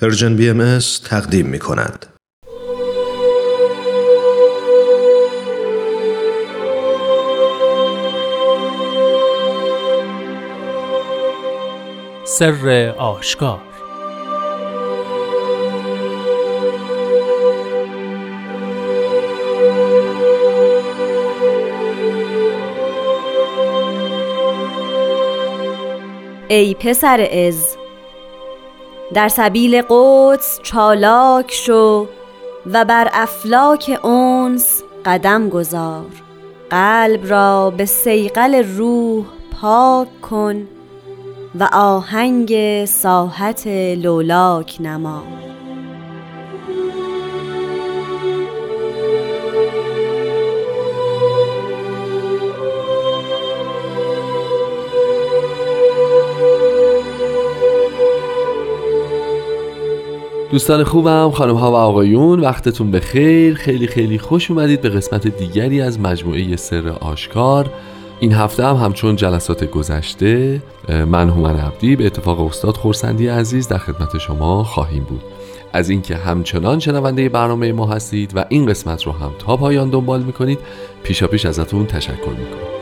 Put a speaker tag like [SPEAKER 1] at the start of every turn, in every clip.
[SPEAKER 1] پرژن بی ام تقدیم می کند.
[SPEAKER 2] سر آشکار
[SPEAKER 3] ای پسر از در سبیل قدس چالاک شو و بر افلاک اونس قدم گذار. قلب را به سیقل روح پاک کن و آهنگ ساحت لولاک نما.
[SPEAKER 4] دوستان خوبم خانم ها و آقایون وقتتون بخیر. خیلی خیلی خوش اومدید به قسمت دیگری از مجموعه سر آشکار. این هفته هم همچون جلسات گذشته من هومن عبدی به اتفاق استاد خورسندی عزیز در خدمت شما خواهیم بود. از اینکه همچنان شنونده برنامه ما هستید و این قسمت رو هم تا پایان دنبال می‌کنید پیشا پیش ازتون تشکر می‌کنم.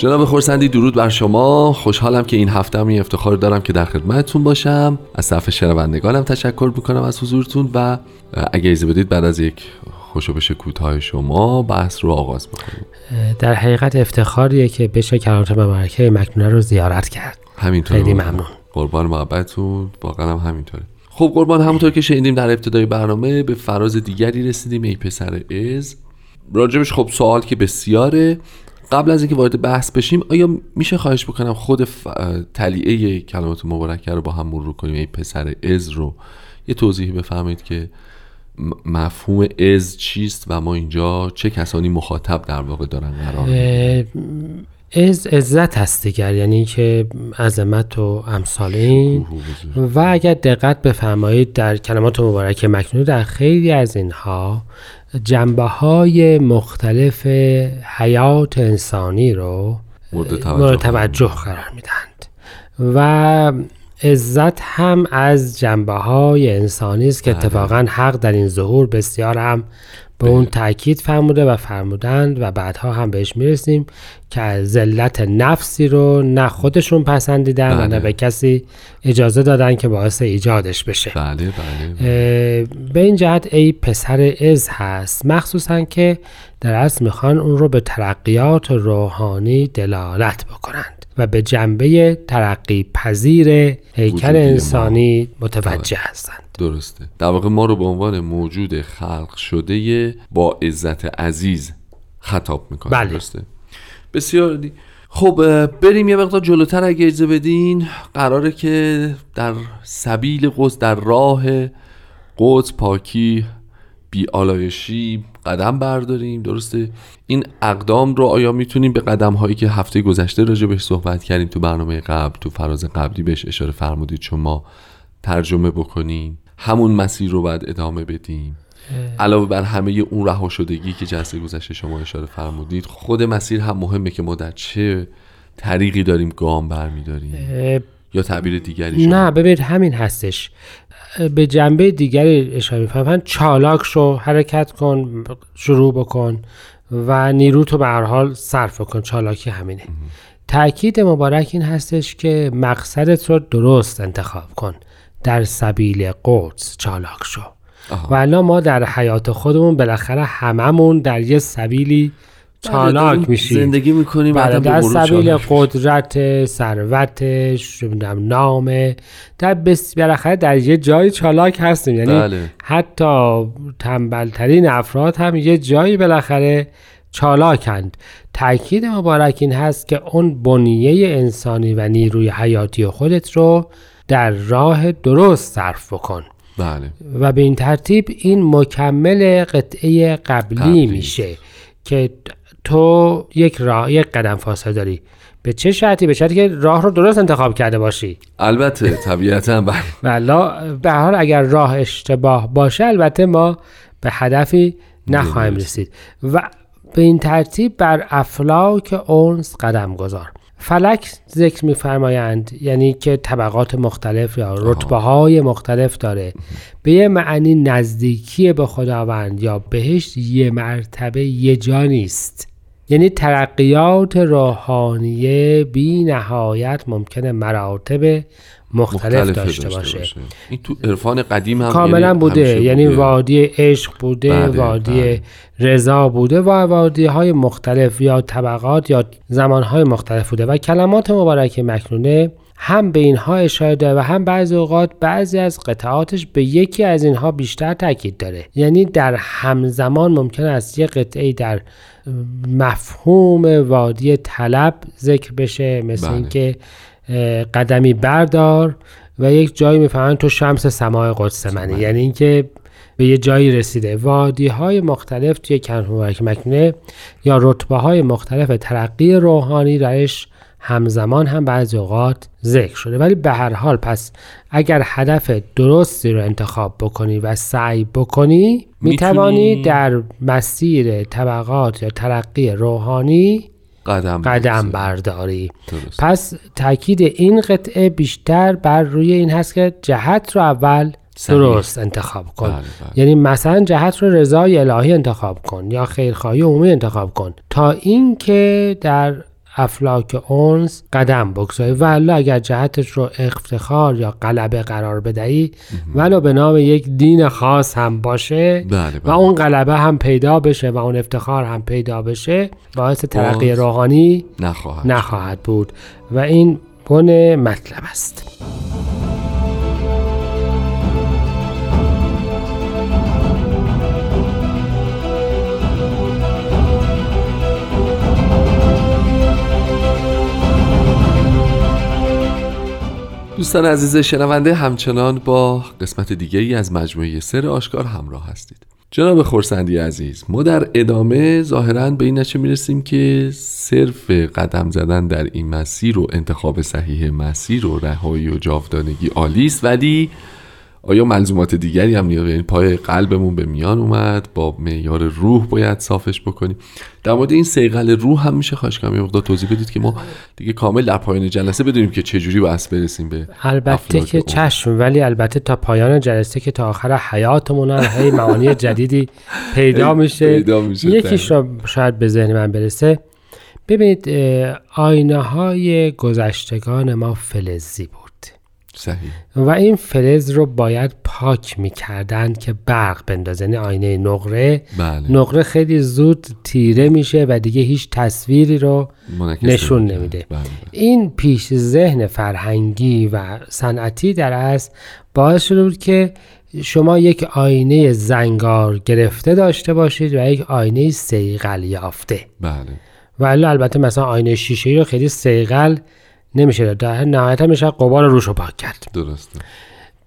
[SPEAKER 4] جناب خورسندی درود بر شما. خوشحالم که این هفته هم این افتخار دارم که در خدمتتون باشم. از صفحه شنوندگانم تشکر می‌کنم از حضورتون و اگه ایزه بدید بعد از یک خوشو کوتاه شما بحث رو آغاز بکنیم.
[SPEAKER 2] در حقیقت افتخاریه که بشه کرامت مبارکه مکنونه رو زیارت کرد.
[SPEAKER 4] همینطور.
[SPEAKER 2] خیلی ممنون.
[SPEAKER 4] قربان محبتتون. واقعا هم همینطوره. خب قربان همونطور که شنیدیم در ابتدای برنامه به فراز دیگری رسیدیم ای پسر از راجبش خب سوال که بسیاره. قبل از اینکه وارد بحث بشیم آیا میشه خواهش بکنم خود ف... تلیعه کلمات مبارکه رو با هم مرور کنیم؟ ای پسر از رو. یه توضیحی بفهمید که مفهوم از چیست و ما اینجا چه کسانی مخاطب در واقع دارن قرار
[SPEAKER 2] از عزت هست دیگر یعنی که عظمت و امثال این. و اگر دقت بفرمایید در کلمات مبارک مکنون در خیلی از اینها جنبه های مختلف حیات انسانی رو مورد توجه, قرار می‌دهند. و عزت هم از جنبه های انسانی است که بله. اتفاقا حق در این ظهور بسیار هم به اون تاکید فرموده و فرمودند و بعدها هم بهش می‌رسیم که ذلت نفسی رو نه خودشون پسندیدن و نه بله. به کسی اجازه دادن که باعث ایجادش بشه.
[SPEAKER 4] بله بله,
[SPEAKER 2] به این جهت ای پسر از هست. مخصوصا که در اصل می‌خوان اون رو به ترقیات روحانی دلالت بکنند. و به جنبه ترقی پذیر هیکل انسانی متوجه بله. هستند
[SPEAKER 4] درسته در واقع ما رو به عنوان موجود خلق شده با عزت عزیز خطاب می‌کنه
[SPEAKER 2] بله.
[SPEAKER 4] درسته بسیار دی. خب بریم یه مقدار جلوتر اگه اجازه بدین قراره که در سبیل قدس در راه قدس پاکی بیالایشی قدم برداریم درسته؟ این اقدام رو آیا می‌تونیم به قدم هایی که هفته گذشته راجع بهش صحبت کردیم تو برنامه قبل تو فراز قبلی بهش اشاره فرمودید شما ترجمه بکنیم همون مسیر رو باید ادامه بدیم؟ علاوه بر همه اون رها شدگی که جلسه گذشته شما اشاره فرمودید خود مسیر هم مهمه که ما در چه طریقی داریم گام برمیداریم؟ یا تعبیر دیگری
[SPEAKER 2] شما؟ نه ببینید همین هستش. به جنبه دیگری اشاره می‌فهمن چالاک شو حرکت کن شروع بکن و نیرو تو به هر حال صرف کن. چالاکی همینه. تاکید مبارک این هستش که مقصدت رو درست انتخاب کن. در سبیل قدس چالاک شو. و ما در حیات خودمون بالاخره هممون در یه سبیلی چالاک میشیم
[SPEAKER 4] زندگی می‌کنیم
[SPEAKER 2] بله در سبیل قدرت ثروتش نامه در بس بالاخره در یه جای چالاک هستیم یعنی بله. حتی تنبلترین افراد هم یه جایی بالاخره چالاکند تاکید مبارک این هست که اون بنیه انسانی و نیروی حیاتی خودت رو در راه درست صرف بکن
[SPEAKER 4] بله.
[SPEAKER 2] و به این ترتیب این مکمل قطعه قبلی, قبلی. میشه که تو یک راه یک قدم فاصله داری. به چه شرطی؟ به شرطی که راه رو درست انتخاب کرده باشی.
[SPEAKER 4] البته طبیعتا بله.
[SPEAKER 2] والا به هر حال اگر راه اشتباه باشه البته ما به هدفی نخواهیم رسید. و به این ترتیب بر افلاک اونس قدم گذار. فلک ذکر میفرمایند یعنی که طبقات مختلف یا رتبه های مختلف داره. به یه معنی نزدیکی به خداوند یا بهشت یه مرتبه یه جا نیست. یعنی ترقیات روحانیه بی نهایت ممکنه مراتب مختلف,
[SPEAKER 4] مختلف
[SPEAKER 2] داشته, باشه.
[SPEAKER 4] این تو عرفان قدیم هم
[SPEAKER 2] کاملا
[SPEAKER 4] یعنی
[SPEAKER 2] بوده یعنی وادی عشق بوده
[SPEAKER 4] بله،
[SPEAKER 2] وادی
[SPEAKER 4] بله.
[SPEAKER 2] رضا بوده و وادی های مختلف یا طبقات یا زمان های مختلف بوده و کلمات مبارک مکنونه هم به اینها اشاره داره و هم بعضی اوقات بعضی از قطعاتش به یکی از اینها بیشتر تاکید داره یعنی در همزمان ممکن است یه قطعه در مفهوم وادی طلب ذکر بشه مثل
[SPEAKER 4] بله.
[SPEAKER 2] اینکه قدمی بردار و یک جایی می‌فهمن تو شمس سماع قدس منی. یعنی اینکه به یه جایی رسیده. وادی های مختلف توی کنف مبارک مکنونه یا رتبه های مختلف ترقی روحانی درش همزمان هم بعضی اوقات ذکر شده ولی به هر حال پس اگر هدف درستی رو انتخاب بکنی و سعی بکنی می‌توانی در مسیر طبقات یا ترقی روحانی
[SPEAKER 4] قدم
[SPEAKER 2] قدم. برداری
[SPEAKER 4] درست.
[SPEAKER 2] پس تاکید این قطعه بیشتر بر روی این هست که جهت رو اول. درست انتخاب کن
[SPEAKER 4] بله، بله.
[SPEAKER 2] یعنی مثلا جهت رو رضای الهی انتخاب کن یا خیرخواهی عمومی انتخاب کن تا اینکه در افلاک اونس قدم بگذاری. و اگر جهتش رو افتخار یا غلبه قرار بدهی ولو به نام یک دین خاص هم باشه
[SPEAKER 4] بله،
[SPEAKER 2] و
[SPEAKER 4] بله.
[SPEAKER 2] اون غلبه هم پیدا بشه و اون افتخار هم پیدا بشه باعث ترقی روحانی
[SPEAKER 4] نخواهد
[SPEAKER 2] نخواهد بود. و این بن مطلب است.
[SPEAKER 4] دوستان عزیز شنونده همچنان با قسمت دیگری از مجموعه سر آشکار همراه هستید. جناب خورسندی عزیز ما در ادامه ظاهرا به این نتیجه می‌رسیم که صرف قدم زدن در این مسیر و انتخاب صحیح مسیر و رهایی و جاودانگی عالی است ولی آیا ملزومات دیگری هم نیاز یعنی پای قلبمون به میان اومد با معیار روح باید صافش بکنیم. در مورد این سیقل روح هم میشه خواهش کنم یه مقدار توضیح بدید که ما دیگه کامل در پایان جلسه بدونیم که چجوری باید برسیم به
[SPEAKER 2] البته که. چشم ولی البته تا پایان جلسه که تا آخر حیاتمون هم هی معانی جدیدی پیدا میشه. یکیش رو شاید به ذهن من برسه. ببینید آینه های گذشتگان ما فلزی بود.
[SPEAKER 4] صحیح
[SPEAKER 2] و این فلز رو باید پاک می‌کردن که برق بندازه یعنی آینه نقره
[SPEAKER 4] بله
[SPEAKER 2] نقره خیلی زود تیره میشه و دیگه هیچ تصویری رو نشون. نمیده.
[SPEAKER 4] بله.
[SPEAKER 2] این پیش ذهن فرهنگی و صنعتی در اصل باعث شده بود که شما یک آینه زنگار گرفته داشته باشید و یک آینه سیقل یافته
[SPEAKER 4] بله
[SPEAKER 2] و البته مثلا آینه شیشه رو خیلی سیقل نمیشه در نهایتا میشه قبار روش رو پاک کرد.
[SPEAKER 4] درسته.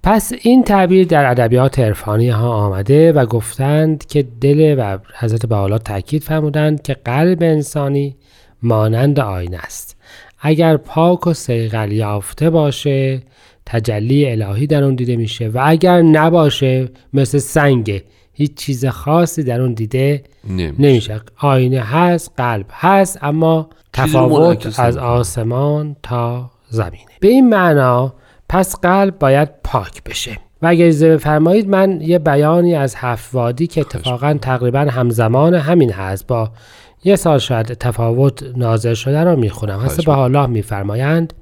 [SPEAKER 2] پس این تعبیر در ادبیات عرفانی ها آمده و گفتند که دل و حضرت بحالا تاکید فرمودند که قلب انسانی مانند آینه است. اگر پاک و سیغل یافته باشه تجلی الهی در اون دیده میشه و اگر نباشه مثل سنگه هیچ چیز خاصی در اون دیده
[SPEAKER 4] نمیشه.
[SPEAKER 2] نمیشه. آینه هست قلب هست اما تفاوت از. آسمان تا زمینه. به این معنا پس قلب باید پاک بشه. و اگر اجازه بفرمایید من یه بیانی از هفت وادی که اتفاقا تقریبا همزمان همین هست. با یه سال شاید تفاوت نازل شده رو می‌خونم. حسب به حالا میفرمایند.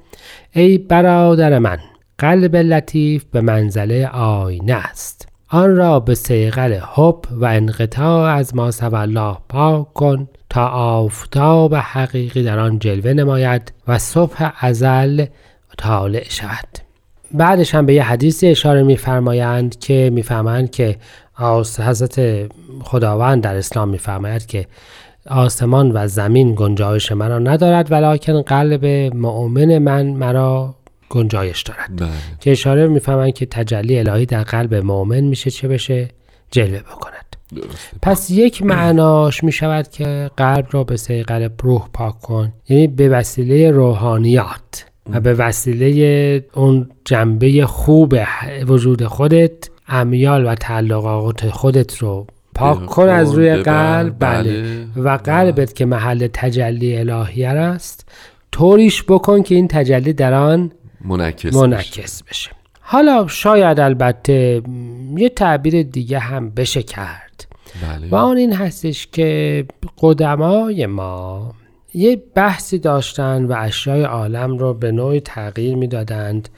[SPEAKER 2] ای برادر من قلب لطیف به منزله آینه است. آن را به سیغل حب و انقطاع از ما الله پاک کن تا آفتاب حقیقی در آن جلوه نماید و صبح ازل طالع شود. بعدش هم به یه حدیثی اشاره میفرمایند که می‌فهمند که حضرت خداوند در اسلام میفرماید که آسمان و زمین گنجایش مرا ندارد ولیکن قلب مؤمن من مرا گنجایش دارد.
[SPEAKER 4] بله.
[SPEAKER 2] که اشاره می‌فهمند که تجلی الهی در قلب مؤمن میشه چه بشه؟ جلوه بکند. پس یک معناش می شود که قلب را به سیقل روح پاک کن. یعنی به وسیله روحانیات و به وسیله اون جنبه خوب وجود خودت امیال و تعلقات خودت رو پاک کن از روی قلب. بله, بله. و قلبت که محل تجلی الهی است طوریش بکن که این تجلی در آن
[SPEAKER 4] منعکس,
[SPEAKER 2] منعکس بشه. حالا شاید البته یه تعبیر دیگه هم بشه کرد بله. و آن این هستش که قدمای ما یه بحثی داشتن و اشیای عالم رو به نوعی تغییر می‌دادند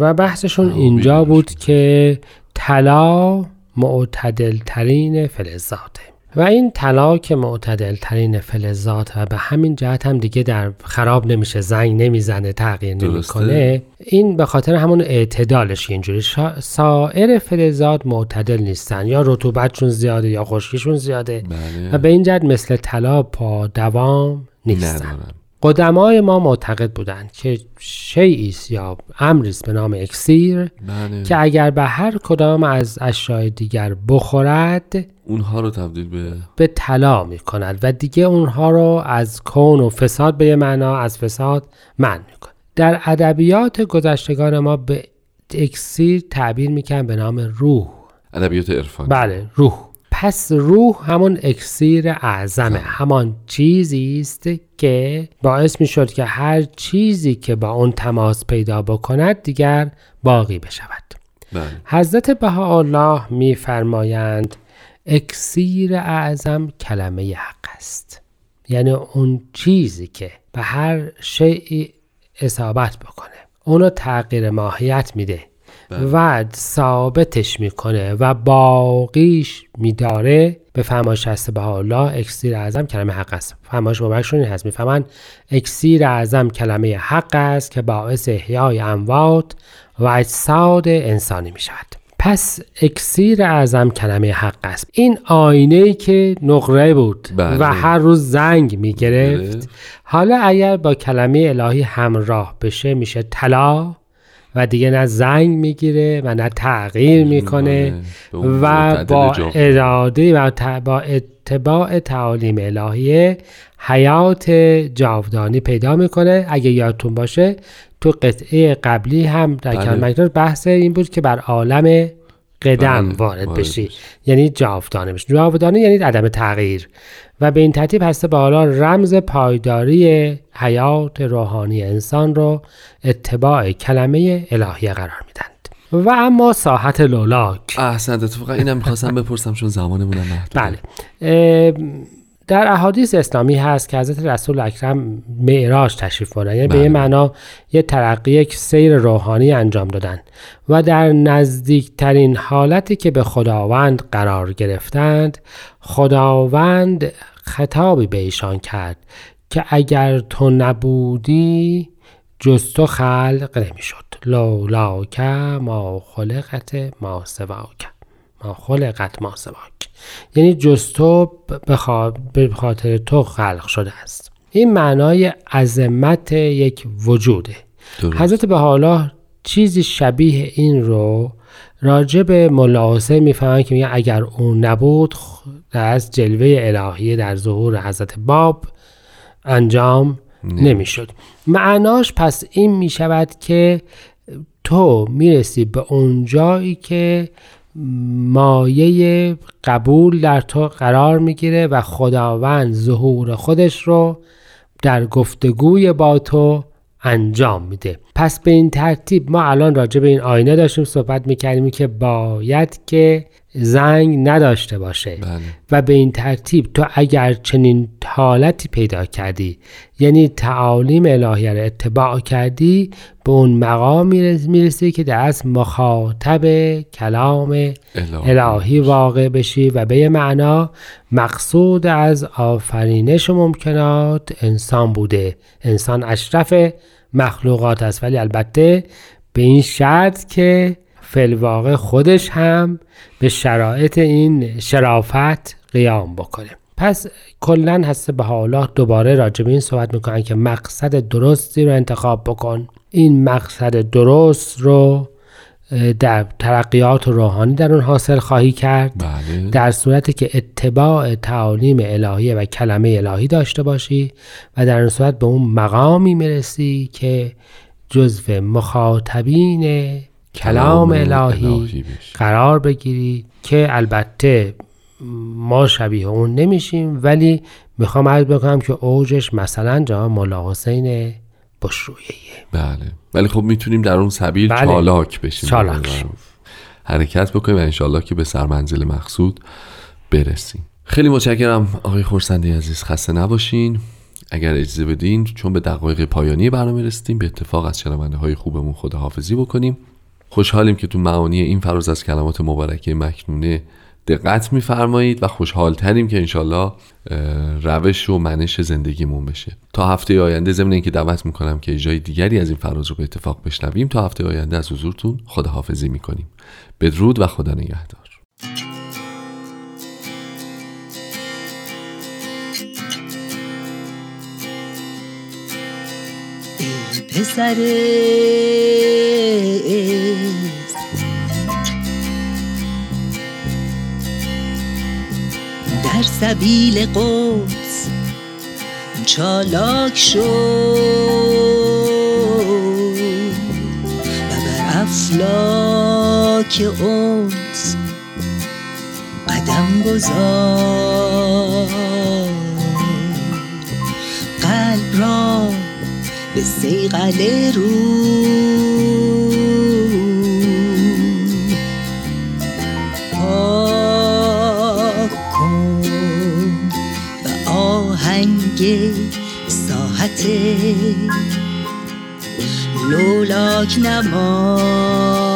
[SPEAKER 2] و بحثشون اینجا بود که طلا معتدل ترین فلزاته و این طلا که معتدل ترین فلزات و به همین جهت هم دیگه در خراب نمیشه زنگ نمی‌زنه تغییر نمی‌کنه. این به خاطر همون اعتدالش اینجوری. سایر فلزات معتدل نیستن. یا رطوبتشون زیاده یا خشکیشون زیاده. بله. و به این جهت مثل طلا پا دوام نیستن. قدمای ما معتقد بودند که شیعی یا امری به نام اکسیر بله. که اگر به هر کدام از اشیاء دیگر بخورد
[SPEAKER 4] اونها رو تبدیل به
[SPEAKER 2] به طلا می کند و دیگه اونها رو از کون و فساد به یه معنا از فساد من می در ادبیات گذشتگان ما به اکسیر تعبیر می‌کنن به نام روح.
[SPEAKER 4] ادبیات عرفان
[SPEAKER 2] بله روح. پس روح همون اکسیر اعظمه. همان چیزی است که باعث می شد که هر چیزی که با اون تماس پیدا بکند دیگر باقی بشود. بله. حضرت بهاءالله میفرمایند اکسیر اعظم کلمه حق است. یعنی اون چیزی که به هر شیعی اصابت بکنه. اونو تغییر ماهیت میده. و ثابتش می‌کنه و باقیش میداره. به فرمایش هست به حالا اکسیر اعظم کلمه حق است. فرمایش مبارکشون این هست می‌فهمن اکسیر اعظم کلمه حق است که باعث احیای اموات و اجساد انسانی می‌شود. پس اکسیر اعظم کلمه حق است. این آینه که نقره بود بله. و هر روز زنگ می‌گرفت. بله. حالا اگر با کلمه الهی همراه بشه میشه طلا؟ و دیگه نه زنگ می‌گیره و نه تغییر می‌کنه و با اراده و با اتباع تعالیم الهیه حیات جاودانی پیدا می‌کنه. اگه یادتون باشه تو قطعه قبلی هم در بله. بحث این بود که بر عالم قدم بله. وارد بشی. یعنی جاودانه بشی جاودانه یعنی عدم تغییر. و به این ترتیب هسته به حالا رمز پایداری حیات روحانی انسان رو اتباع کلمه الهیه قرار میدند و اما ساحت لولاک.
[SPEAKER 4] احسنت فقط اینم می‌خواستم بپرسم چون زمانمونم
[SPEAKER 2] بله. در احادیث اسلامی هست که حضرت رسول اکرم معراج تشریف بردن. یعنی به یه بله. معنا یه ترقی یک سیر روحانی انجام دادن. و در نزدیکترین حالتی که به خداوند قرار گرفتند خداوند خطابی به ایشان کرد که اگر تو نبودی جز تو خلق نمی‌شد. لولاک ما خلقت ما سواک. ما خلقت ما سواک. یعنی جز تو به خاطر تو خلق شده است. این معنای عظمت یک وجوده. درست. حضرت به حالا چیزی شبیه این رو راجع به ملاحظه می‌فهمن که میگن اگر اون نبود از جلوه الهی در ظهور حضرت باب انجام نمی‌شد. معناش پس این می‌شود که تو می‌رسی به اون جایی که مایه قبول در تو قرار می‌گیره و خداوند ظهور خودش رو در گفتگوی با تو انجام میده. پس به این ترتیب ما الان راجع به این آینه داشتیم صحبت می‌کردیم که باید که زنگ نداشته باشه بله. و به این ترتیب تو اگر چنین حالتی پیدا کردی یعنی تعالیم الهی را اتباع کردی به اون مقام می‌رسی که در از مخاطب کلام الهی. الهی واقع بشی و به یه معنا مقصود از آفرینش ممکنات انسان بوده انسان اشرف مخلوقات است ولی البته به این شرط که فلواقع خودش هم به شرایط این شرافت قیام بکنه. پس کلا هست به حالا دوباره راجع به این صحبت می‌کنن که مقصد درستی رو انتخاب بکن. این مقصد درست رو در ترقیات روحانی در اون حاصل خواهی کرد.
[SPEAKER 4] بله.
[SPEAKER 2] در صورتی که اتباع تعالیم الهی و کلمه الهی داشته باشی و در اون صورت به اون مقامی می‌رسی که جزو مخاطبین کلام الهی قرار بگیری که البته ما شبیه اون نمیشیم ولی می‌خوام عرض بکنم که اوجش مثلا جا مولا حسین بشرویه
[SPEAKER 4] بله. ولی خب می‌تونیم در اون سبیل
[SPEAKER 2] بله.
[SPEAKER 4] چالاک بشیم.
[SPEAKER 2] چالاک
[SPEAKER 4] بله. حرکت بکنیم و انشالله که به سرمنزل مقصود برسیم. خیلی متشکرم آقای خورسندی عزیز. خسته نباشین. اگر اجازه بدین چون به دقایق پایانی برنامه رسیدیم به اتفاق از شنونده های خوبمون خداحافظی بکنیم. خوشحالیم که تو معانی این فراز از کلمات مبارکه مکنونه دقت میفرمایید و خوشحالتریم که انشالله روش و منش زندگیمون بشه. تا هفته آینده ضمن اینکه دعوت می‌کنم که جای دیگری از این فراز رو به اتفاق بشنویم تا هفته آینده از حضورتون خداحافظی می‌کنیم. بدرود و خدا نگهدار.
[SPEAKER 5] ای در سبیل قدس چالاک شو و بر افلاک اونس قدم گذار. قلب را به سیغل رو ساحت لولاک نما